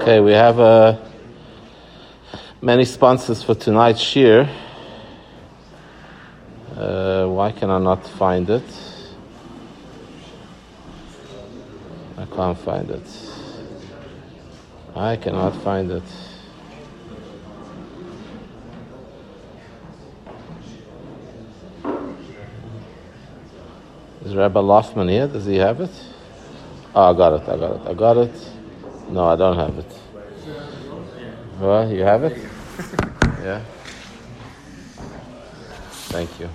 Okay, we have uh, many sponsors for tonight's shiur. Uh, why can I not find it? I can't find it. I cannot find it. Is Rabbi Loftman here? Does he have it? Oh, I got it. I got it. I got it. No, I don't have it. Well, you have it? yeah. Thank you.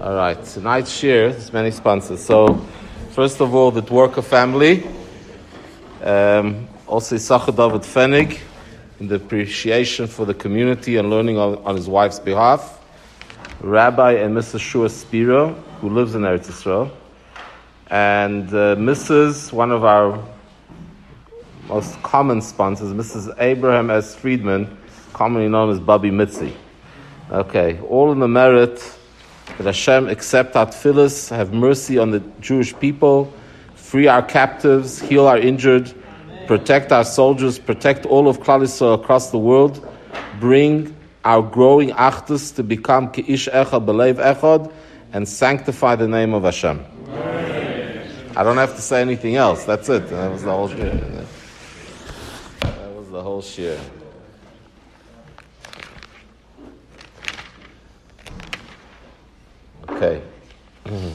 All right, tonight's shiur, there's many sponsors. So, first of all, the Dworka family, um, also Isachar David Fenig, in the appreciation for the community and learning on, on his wife's behalf. Rabbi and Mrs. Shua Spiro, who lives in Eretz Israel. And uh, Mrs., one of our most common sponsors, Mrs. Abraham S. Friedman, commonly known as Bubby Mitzi. Okay, all in the merit that Hashem accept our tefillahs, have mercy on the Jewish people, free our captives, heal our injured, protect our soldiers, protect all of Klal Yisrael across the world, bring our growing achdus to become Ki'ish Echad, Belev Echad, and sanctify the name of Hashem. I don't have to say anything else. That's it. That was the whole whole shiur. Okay.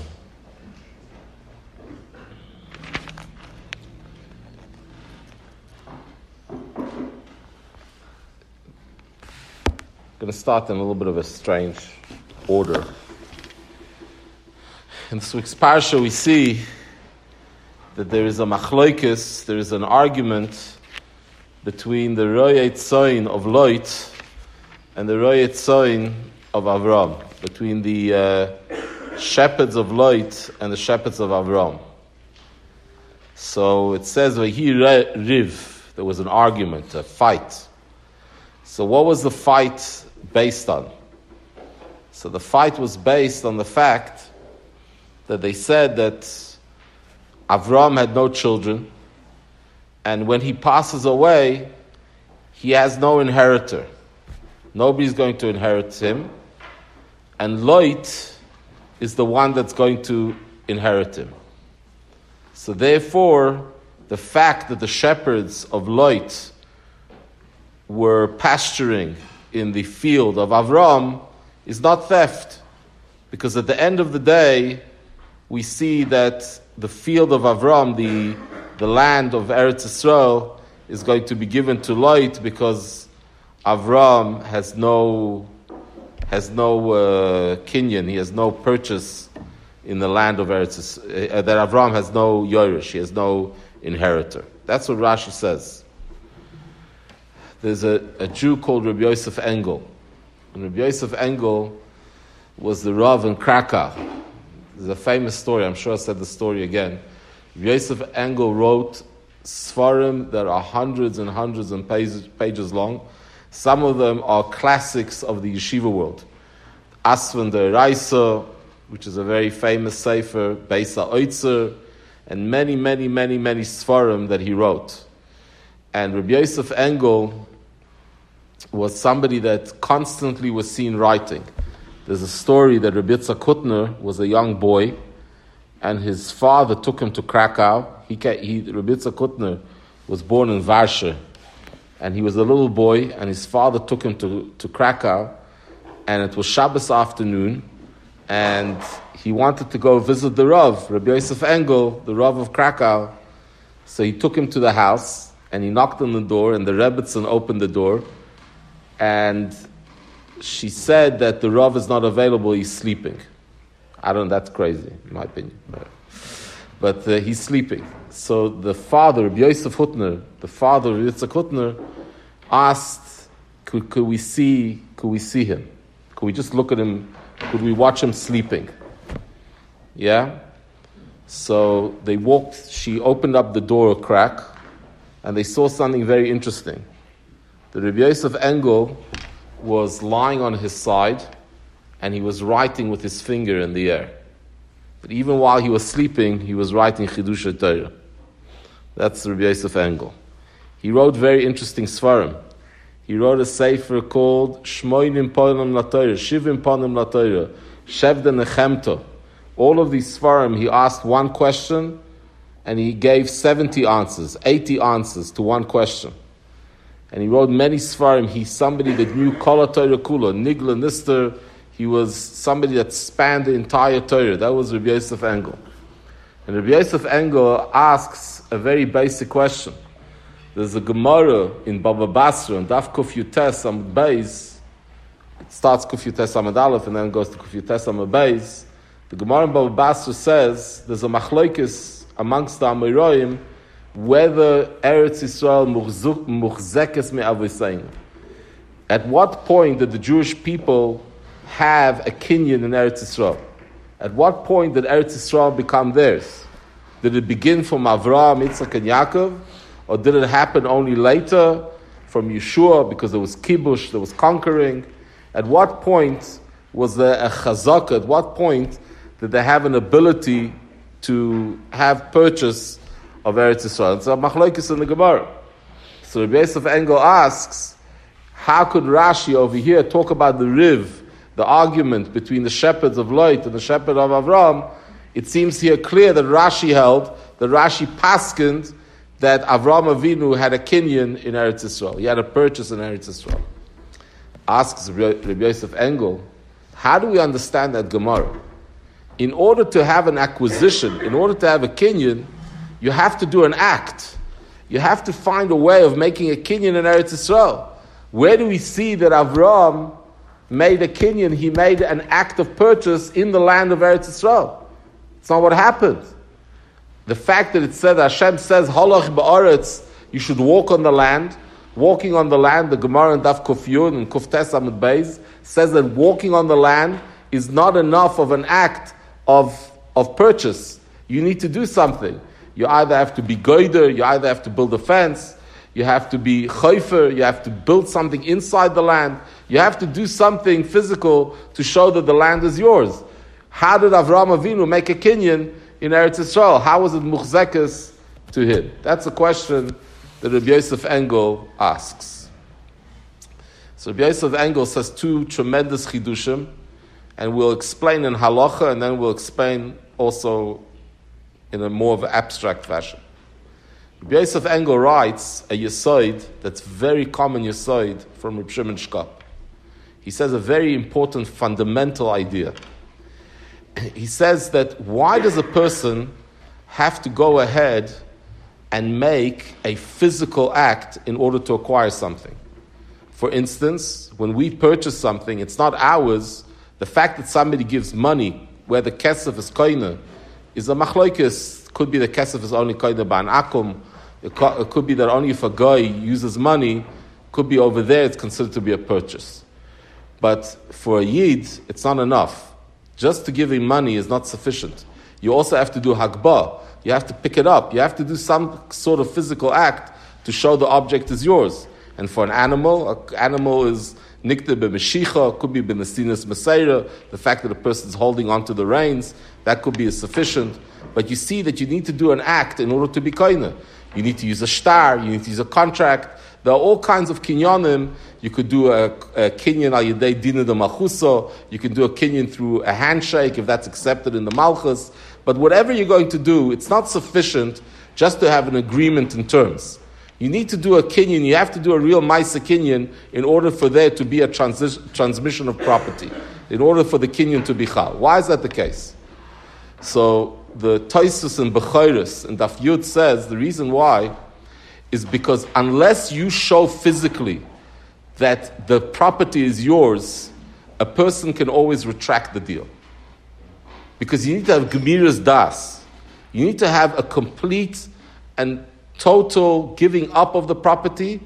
going to start in a little bit of a strange order. In this week's parsha, we see that there is a machloikis, there is an argument between the Royet Tzoin of Lot and the Royet Tzoin of Avram, between the uh, shepherds of Lot and the shepherds of Avram. So it says, he Riv, there was an argument, a fight. So what was the fight based on? So the fight was based on the fact that they said that Avram had no children, and when he passes away, he has no inheritor. Nobody's going to inherit him. And Lot is the one that's going to inherit him. So therefore, the fact that the shepherds of Lot were pasturing in the field of Avram is not theft. Because at the end of the day, we see that the field of Avram, the the land of Eretz Yisrael is going to be given to Lot because Avram has no has no uh, kinyan, he has no purchase in the land of Eretz uh, that Avram has no Yorish, he has no inheritor. That's what Rashi says. There's a, a Jew called Rabbi Yosef Engel. And Rabbi Yosef Engel was the Rav in Krakow. There's a famous story, I'm sure I said the story again Yosef Engel wrote Svarim that are hundreds and hundreds and pages, long. Some of them are classics of the yeshiva world. Asvan D'Oraisa, which is a very famous sefer, Beisa Oitzer, and many, many, many, many Svarim that he wrote. And Rabbi Yosef Engel was somebody that constantly was seen writing. There's a story that Rabbi Yitzhak Hutner was a young boy and his father took him to Krakow. He, he Rebitza Hutner was born in Varsha, and he was a little boy, and his father took him to, to Krakow, and it was Shabbos afternoon, and he wanted to go visit the Rav, Rabbi Yosef Engel, the Rav of Krakow. So he took him to the house, and he knocked on the door, and the Rebbitzin opened the door, and she said that the Rav is not available, he's sleeping. I don't know, that's crazy, in my opinion. But uh, he's sleeping. So the father, Yosef Hutner, the father of Yitzhak Hutner, asked, could, could we see, could we see him? Could we just look at him? Could we watch him sleeping? Yeah? So they walked, she opened up the door a crack, and they saw something very interesting. The Rabbi Yosef Engel was lying on his side and he was writing with his finger in the air. But even while he was sleeping, he was writing Chidush Torah. That's Rabbi Yosef Engel. He wrote very interesting svarim. He wrote a sefer called Shmoinim Ponim Latoira, Shivim Ponim Latoira, Shevda Nechemto. All of these svarim, he asked one question and he gave 70 answers, 80 answers to one question. And he wrote many svarim. He's somebody that knew Kol Torah Kula, Nigla Nister. He was somebody that spanned the entire Torah. That was Rabbi Yosef Engel. And Rabbi Yosef Engel asks a very basic question. There's a Gemara in Baba Basra and Daf Kuf Yutes Amud Beis. It starts Kuf Yutes Amud Aleph and then goes to Kuf Yutes Amud Beis. The Gemara in Baba Basra says there's a machlokes amongst the Amoraim whether Eretz Yisrael muchzekes me'avisayin. At what point did the Jewish people have a kinyan in Eretz Yisrael? At what point did Eretz Yisrael become theirs? Did it begin from Avraham, Yitzchak, and Yaakov? Or did it happen only later from Yeshua because there was kibush, there was conquering? At what point was there a chazaka? At what point did they have an ability to have purchase of Eretz Yisrael. It's a machlokes in the Gemara. So Rabbi Yosef Engel asks, how could Rashi over here talk about the Riv, the argument between the shepherds of Lot and the shepherd of Avram? It seems here clear that Rashi held, that Rashi paskened, that Avram Avinu had a kinyan in Eretz Yisrael. He had a purchase in Eretz Yisrael. Asks Rabbi Yosef Engel, how do we understand that Gemara? In order to have an acquisition, in order to have a kinyan, you have to do an act. You have to find a way of making a kinyan in Eretz Yisrael. Where do we see that Avram made a kinyan? He made an act of purchase in the land of Eretz Yisrael. It's not what happened. The fact that it said Hashem says Halach ba'aretz, you should walk on the land. Walking on the land, the Gemara and Daf Kufyun and Kuftes Amud Beis says that walking on the land is not enough of an act of, of purchase. You need to do something. You either have to be goider, you either have to build a fence, you have to be chayfer, you have to build something inside the land, you have to do something physical to show that the land is yours. How did Avram Avinu make a kinyan in Eretz Yisrael? How was it muchzekes to him? That's a question that Rabbi Yosef Engel asks. So Rabbi Yosef Engel says two tremendous chidushim, and we'll explain in halacha, and then we'll explain also in a more of abstract fashion. Yosef Engel writes a yisoid that's very common yisoid from Reb Shimon Shkop. He says a very important fundamental idea. He says that why does a person have to go ahead and make a physical act in order to acquire something? For instance, when we purchase something, it's not ours. The fact that somebody gives money, where the kesef is koine, is a machloikis. Could be the kesef is only koine by an akum. It could be that only if a guy uses money, could be over there, it's considered to be a purchase. But for a yid, it's not enough. Just to give him money is not sufficient. You also have to do hagbah. You have to pick it up. You have to do some sort of physical act to show the object is yours. And for an animal, an animal is nikta b'meshicha, could be b'nesinas meseira, the fact that a person is holding onto the reins, that could be sufficient. But you see that you need to do an act in order to be koine. You need to use a star, you need to use a contract. There are all kinds of kinyanim. You could do a, a kinyan al yedei dina de malchuso. You can do a kinyan through a handshake if that's accepted in the malchus. But whatever you're going to do, it's not sufficient just to have an agreement in terms. You need to do a kinyan, you have to do a real Maisa kinyan in order for there to be a transi- transmission of property, in order for the kinyan to be chal. Why is that the case? So the Taisus and Bechiris and Daf Yud says the reason why is because unless you show physically that the property is yours, a person can always retract the deal. Because you need to have Gemiras Das. You need to have a complete and total giving up of the property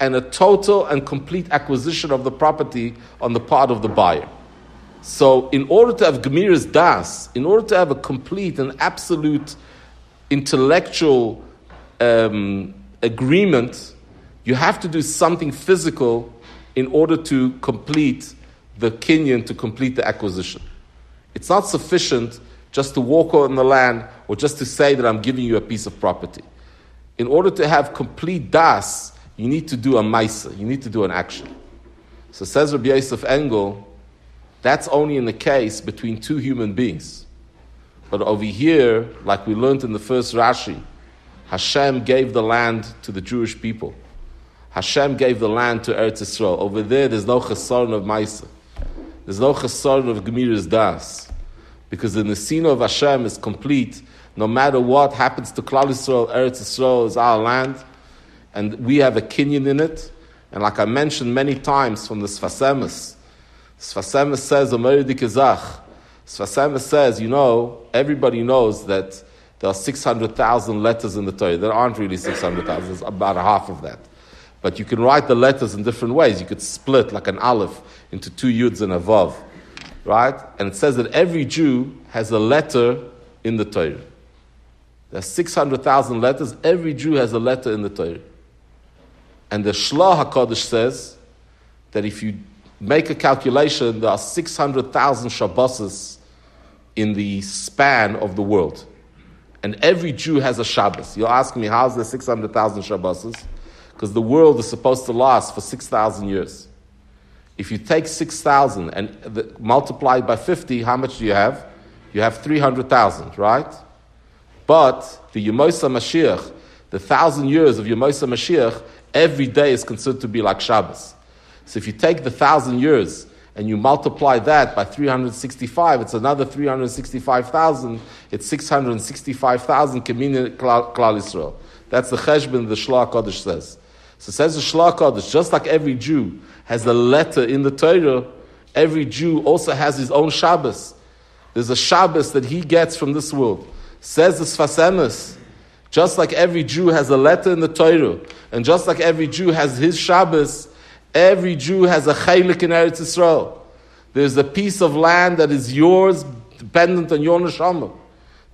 and a total and complete acquisition of the property on the part of the buyer. So, in order to have Gemiras Das, in order to have a complete and absolute intellectual um, agreement, you have to do something physical in order to complete the Kenyan, to complete the acquisition. It's not sufficient just to walk on the land or just to say that I'm giving you a piece of property. In order to have complete das, you need to do a maisa, you need to do an action. So says Rabbi Yosef Engel, that's only in the case between two human beings. But over here, like we learned in the first Rashi, Hashem gave the land to the Jewish people. Hashem gave the land to Eretz Yisrael. Over there, there's no chesaron of Maisa. There's no chesaron of Gemiris Das. Because the Nesino of Hashem is complete. No matter what happens to Klal Yisrael, Eretz Yisrael is our land. And we have a kinyan in it. And like I mentioned many times from the Sfas Emes, Sfas Emes says. Sfas Emes says, you know, everybody knows that there are 600,000 letters in the Torah. There aren't really 600,000, there's about half of that. But you can write the letters in different ways. You could split like an aleph into two yuds and a vav, right? And it says that every Jew has a letter in the Torah. There's 600,000 letters. Every Jew has a letter in the Torah. And the Shlah HaKadosh says that if you make a calculation, there are 600,000 Shabbos in the span of the world. And every Jew has a Shabbos. You'll ask me, how's there 600,000 Shabbos? because the world is supposed to last for 6,000 years. If you take 6,000 and the, multiply by 50, how much do you have? You have 300,000, right? But the Yemosa Mashiach, the thousand years of Yemosa Mashiach, every day is considered to be like Shabbos. So if you take the thousand years and you multiply that by 365, it's another 365,000. It's 665,000 Kamina Klal Yisrael. That's the cheshbon the Shlah HaKadosh says. So says the Shlah HaKadosh, just like every Jew has a letter in the Torah, every Jew also has his own Shabbos. There's a Shabbos that he gets from this world. Says the Sfas Emes, just like every Jew has a letter in the Torah, and just like every Jew has his Shabbos, every Jew has a chaylik in Eretz Yisrael. There's a piece of land that is yours, dependent on your neshama.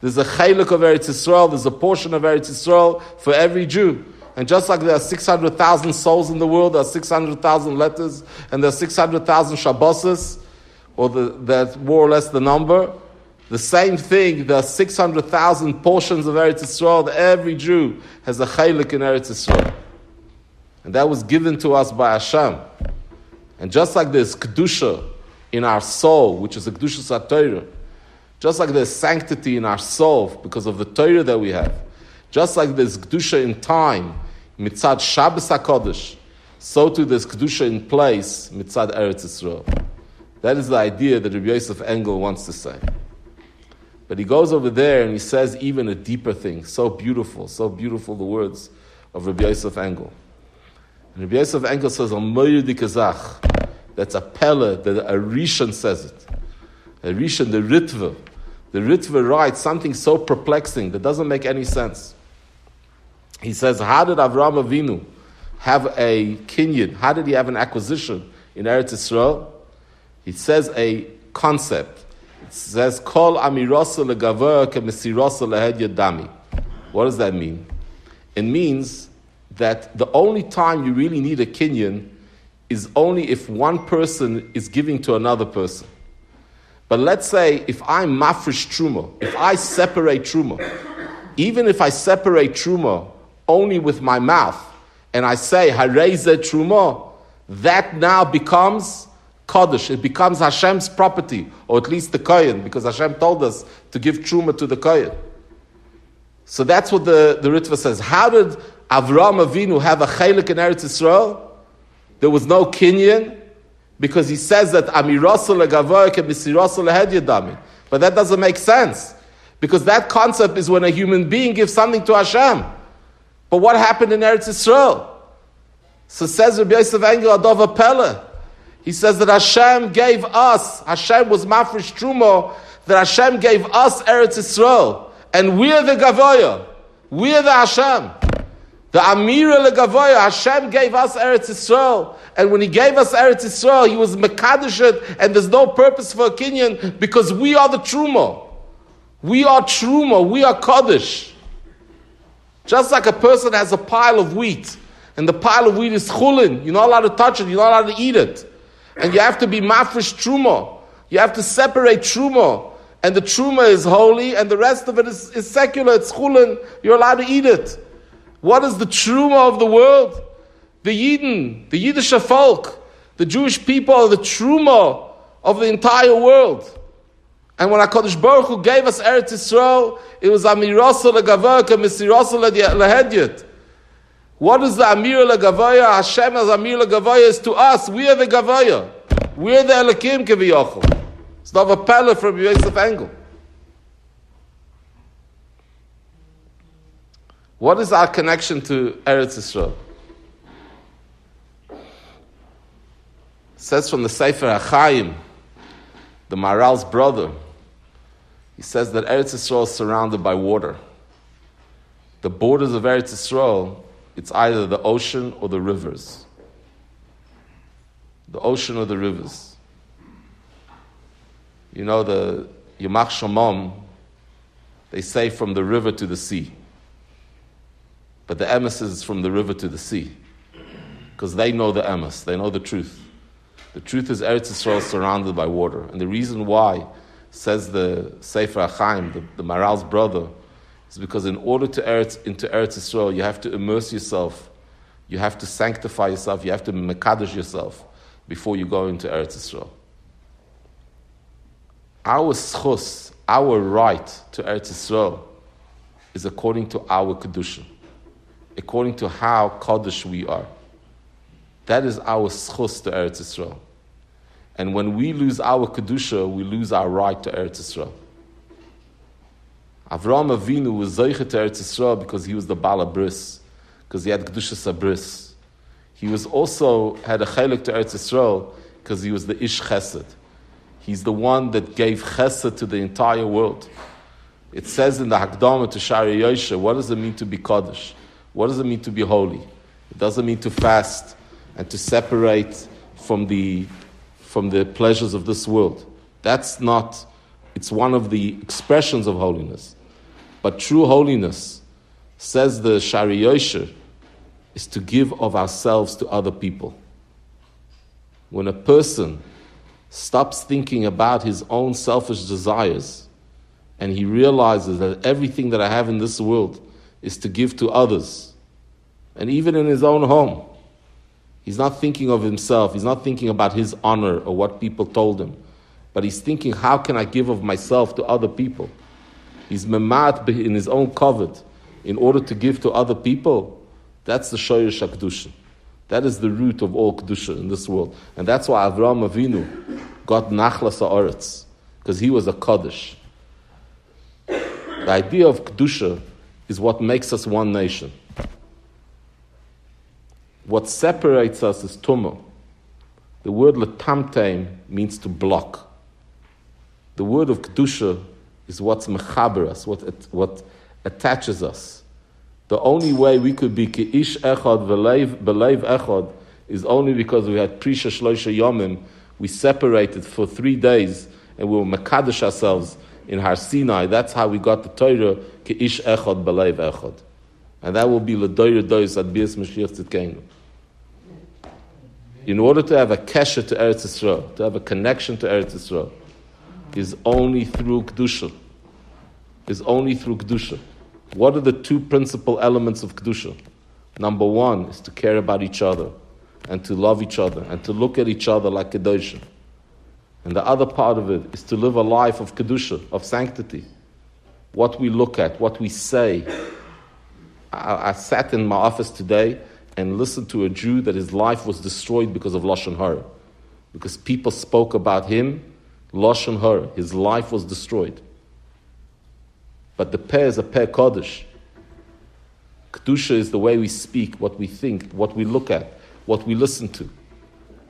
There's a chaylik of Eretz Yisrael, there's a portion of Eretz Yisrael for every Jew. And just like there are 600,000 souls in the world, there are 600,000 letters, and there are 600,000 Shabboses, or the, that's more or less the number. The same thing, there are 600,000 portions of Eretz Yisrael. Every Jew has a chaylik in Eretz Yisrael. And that was given to us by Hashem. And just like there's Kedusha in our soul, which is a Kedusha Torah, just like there's sanctity in our soul because of the Torah that we have, just like there's Kedusha in time, mitzad Shabbos HaKodesh, so too there's Kedusha in place, mitzad Eretz Yisrael. That is the idea that Rabbi Yosef Engel wants to say. But he goes over there and he says even a deeper thing. So beautiful, so beautiful the words of Rabbi Yosef Engel. And Rabbi Yosef Engel says. That's a pella that a Rishon says it. A Rishon, the Ritva. The Ritva writes something so perplexing that doesn't make any sense. He says, How did Avram Avinu have a kinyan? How did he have an acquisition in Eretz Yisrael? He says a concept. It says, Kol amirasa legaver kemesirasa lehed yadami. What does that mean? It means that the only time you really need a kinyan is only if one person is giving to another person. But let's say if I'm mafresh truma, if I separate truma, even if I separate truma only with my mouth, and I say hareze truma, that now becomes Kaddish. It becomes Hashem's property, or at least the Kohen, because Hashem told us to give truma to the Kohen. So that's what the, the Ritva says. How did Avram Avinu have a chelik in Eretz Yisrael? There was no kinyan, because he says that amirasa legavoy can be sirasa But that doesn't make sense. Because that concept is when a human being gives something to Hashem. But what happened in Eretz Yisrael? So says Rabbi Yosef Engel Adova Pele. He says that Hashem gave us, Hashem was Mafresh Trumo, that Hashem gave us Eretz Yisrael. And we're the Gavoya. We're the Hashem. The Amira Legavoya, Hashem gave us Eretz Yisrael. And when He gave us Eretz Yisrael, He was Mekadosh and there's no purpose for a Kenyan because we are the Truma. We are Truma. We are Kaddish. Just like a person has a pile of wheat And the pile of wheat is chulin. You're not allowed to touch it. You're not allowed to eat it. And you have to be mafresh truma. You have to separate truma. And the truma is holy, and the rest of it is, is secular. It's chulin. You're allowed to eat it. What is the truma of the world? The Yidden, the Yiddish folk, the Jewish people are the truma of the entire world. And when HaKadosh Baruch Hu gave us Eretz Yisrael, it was Amirasa legavaya Misirasa lehedyet. What is the Amir legavaya? Hashem as Amir legavaya is to us. We are the gavaya. We are the Elokim keviyachol. It's not a pella from Yosef Engel. What is our connection to Eretz Yisrael? It says from the Sefer HaChaim, the Maharal's brother, he says that Eretz Yisrael is surrounded by water. The borders of Eretz Yisrael, it's either the ocean or the rivers. The ocean or the rivers. You know, the Yamach Shamom, they say from the river to the sea. But the emes is from the river to the sea. Because they know the emes, they know the truth. The truth is Eretz Yisrael surrounded by water. And the reason why says the Sefer HaChaim, the, the Maharal's brother, is because in order to Eretz, into Eretz Yisrael, you have to immerse yourself, you have to sanctify yourself, you have to mekadosh yourself before you go into Eretz Yisrael. Our schus, our right to Eretz Yisrael, is according to our kedusha, according to how kaddish we are. That is our schus to Eretz Yisrael. And when we lose our Kedusha, we lose our right to Eretz Yisrael. Avram Avinu was Zeicha to Eretz Yisrael because he was the Bala Bris, because he had Kedusha Sabris. He was also had a chaylik to Eretz Yisrael because he was the Ish Chesed. He's the one that gave Chesed to the entire world. It says in the Hakdama to Shaarei Yosher, what does it mean to be Kaddish? What does it mean to be holy? It doesn't mean to fast and to separate from the from the pleasures of this world. That's not, it's one of the expressions of holiness. But true holiness, says the Shaarei Yosher, is to give of ourselves to other people. When a person stops thinking about his own selfish desires and he realizes that everything that I have in this world is to give to others, and even in his own home, He's not thinking of himself. He's not thinking about his honor or what people told him. But he's thinking, how can I give of myself to other people? He's memat in his own covet in order to give to other people. That's the shoyish kedusha. That is the root of all kedusha in this world, and that's why Avraham Avinu got nachlas haaretz because he was a kaddish. The idea of kedusha is what makes us one nation. What separates us is tumah. The word latamteim means to block. The word of kedusha is what's mechaber us, what, what attaches us. The only way we could be keish echad believe echad is only because we had prisha shloisha yomim. We separated for three days and we were mekadosh ourselves in Har Sinai. That's how we got the Torah keish echad believe echad, and that will be ledoyer dois at bias mashiach tzidkenu in order to have a kesher to Eretz Yisrael, to have a connection to Eretz Yisrael, is only through Kedusha. Is only through Kedusha. What are the two principal elements of Kedusha? Number one is to care about each other and to love each other and to look at each other like Kedusha. And the other part of it is to live a life of Kedusha, of sanctity. What we look at, what we say. I, I sat in my office today and listened to a Jew that his life was destroyed because of Lashon Hara. Because people spoke about him, Lashon Hara. His life was destroyed. But the peh is a peh Kodesh. Kedusha is the way we speak, what we think, what we look at, what we listen to,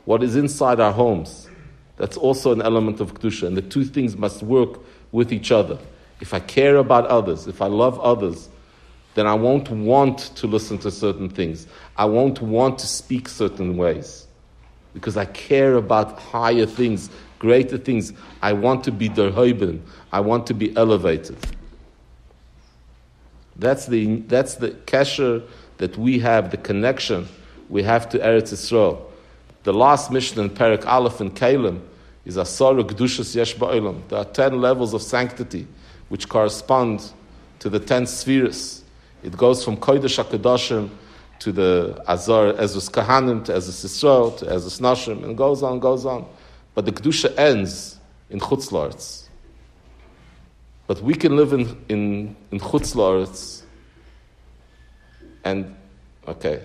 what is inside our homes. That's also an element of Kedusha. And the two things must work with each other. If I care about others, if I love others, then I won't want to listen to certain things. I won't want to speak certain ways because I care about higher things, greater things. I want to be derhoiben. I want to be elevated. That's the, that's the kesher that we have the connection we have to Eretz Yisrael. The last mission in Perak Aleph and Keilim is Asara Gdushas Yesh. There are ten levels of sanctity which correspond to the ten spheres. It goes from Kodesh HaKadoshim to the Azar Ezus Kahanim, to Ezus Yisrael, to Ezus Nashim, and goes on, goes on. But the Kedusha ends in Chutzlarts. But we can live in, in, in Chutzlarts and, okay,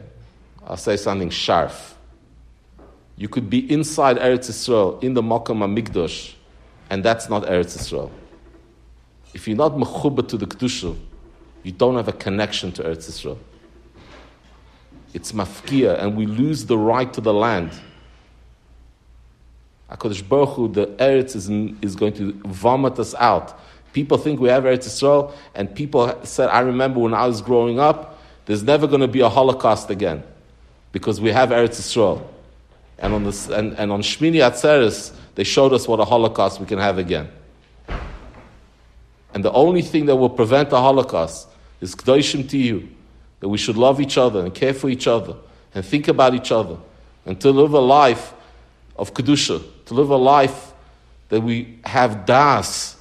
I'll say something sharp. You could be inside Eretz Yisrael, in the Makam HaMikdash, and that's not Eretz Yisrael. If you're not mechuba to the Kedusha, you don't have a connection to Eretz Yisrael. It's mafkia, and we lose the right to the land. HaKadosh Baruch Hu, the Eretz is, is going to vomit us out. People think we have Eretz Yisrael, and people said, I remember when I was growing up, there's never going to be a Holocaust again because we have Eretz Yisrael. And on, this, and, and on Shmini Atzeres, they showed us what a Holocaust we can have again. And the only thing that will prevent the Holocaust is Kdoshim Tiyu, that we should love each other and care for each other and think about each other and to live a life of Kedusha, to live a life that we have das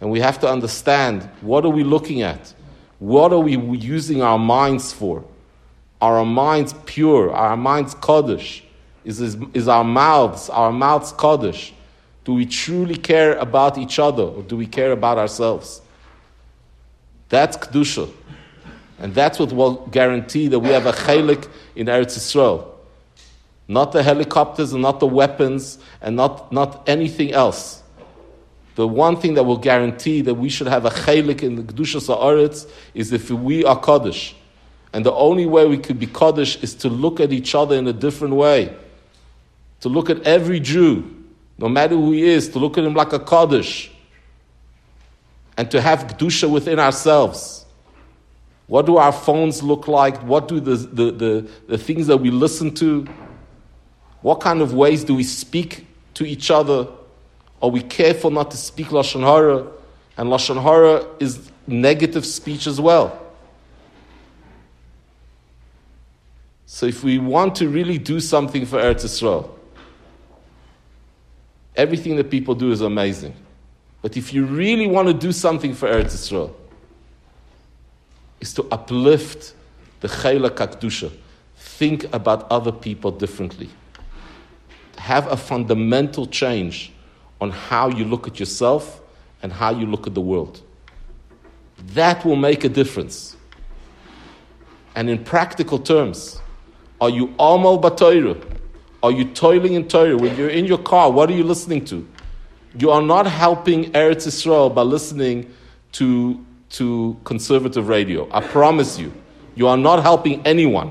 and we have to understand what are we looking at? What are we using our minds for? Are our minds pure? Are our minds Kaddish? Is, is, is our mouths, our mouths Kaddish? Do we truly care about each other or do we care about ourselves? That's Kedusha. And that's what will guarantee that we have a chalik in Eretz Yisrael. Not the helicopters and not the weapons and not, not anything else. The one thing that will guarantee that we should have a chalik in the Kedusha Sa'aretz is if we are Kaddish. And the only way we could be Kaddish is to look at each other in a different way. To look at every Jew, no matter who he is, to look at him like a Kaddish. And to have Kedusha within ourselves. What do our phones look like? What do the, the, the, the things that we listen to? What kind of ways do we speak to each other? Are we careful not to speak Lashon Hara? And Lashon Hara is negative speech as well. So if we want to really do something for Eretz Yisrael, everything that people do is amazing. But if you really want to do something for Eretz Yisrael, is to uplift the Chayla Kakdusha. Think about other people differently. Have a fundamental change on how you look at yourself and how you look at the world. That will make a difference. And in practical terms, are you amal batoira? Are you toiling in Torah? When you're in your car, what are you listening to? You are not helping Eretz Yisrael by listening to, to conservative radio. I promise you. You are not helping anyone.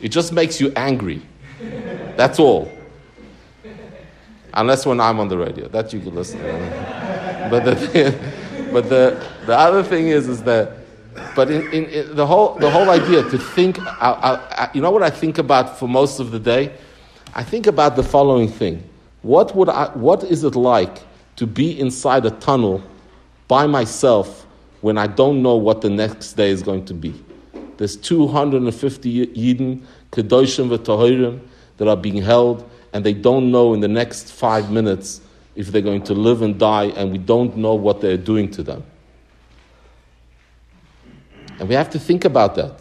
It just makes you angry. That's all. Unless when I'm on the radio. That you can listen but the, but the, the other thing is, is that but in, in, in, the, whole, the whole idea to think, I, I, I, you know what I think about for most of the day? I think about the following thing. What, would I, what is it like to be inside a tunnel by myself when I don't know what the next day is going to be? There's 250 Yidden, Kedoshim v'Tahirim, that are being held, and they don't know in the next five minutes if they're going to live and die, and we don't know what they're doing to them. And we have to think about that.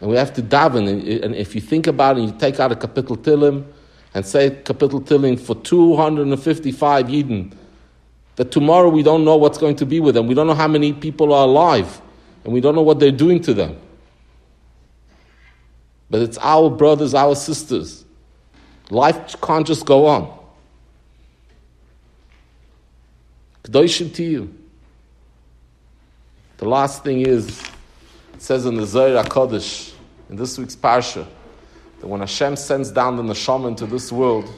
And we have to daven. And if you think about it, you take out a capital tilim and say capital tilim for 255 Yidden, that tomorrow we don't know what's going to be with them. We don't know how many people are alive, and we don't know what they're doing to them. But it's our brothers, our sisters. Life can't just go on. Kedoshim to you. The last thing is, it says in the Zohar HaKodesh, in this week's Parsha, that when Hashem sends down the neshama into this world,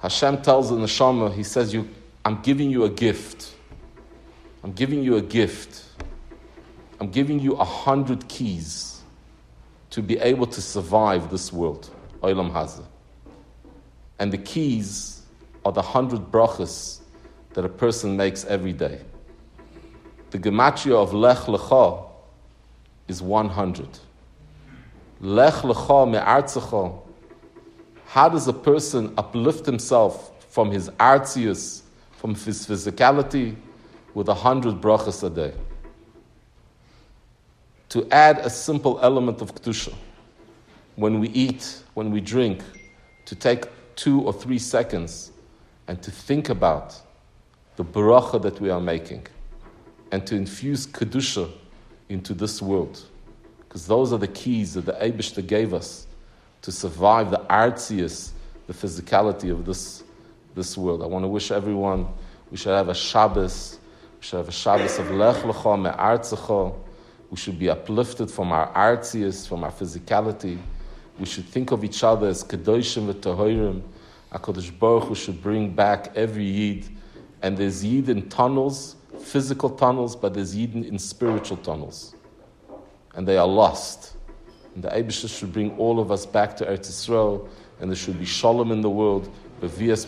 Hashem tells the neshama, He says, you, I'm giving you a gift. I'm giving you a gift. I'm giving you a hundred keys to be able to survive this world. Olam Hazah. And the keys are the hundred brachas that a person makes every day. The gematria of Lech Lecha is 100. Lech lecha me'artzecha. How does a person uplift himself from his artius, from his physicality, with a hundred brachas a day? To add a simple element of kedusha, when we eat, when we drink, to take two or three seconds and to think about the bracha that we are making and to infuse kedusha into this world. Because those are the keys that the Aibishter gave us to survive the artsiest, the physicality of this, this world. I want to wish everyone we should have a Shabbos, we should have a Shabbos of Lech Lecha Me'artzecha. We should be uplifted from our artsiest, from our physicality. We should think of each other as Kedoshim v'Tahorim. HaKadosh Baruch Hu should bring back every Yid. And there's Yid in tunnels, physical tunnels, but there's Yid in spiritual tunnels. And they are lost. And the Aibishter should bring all of us back to Eretz Yisrael, and there should be shalom in the world. B'vias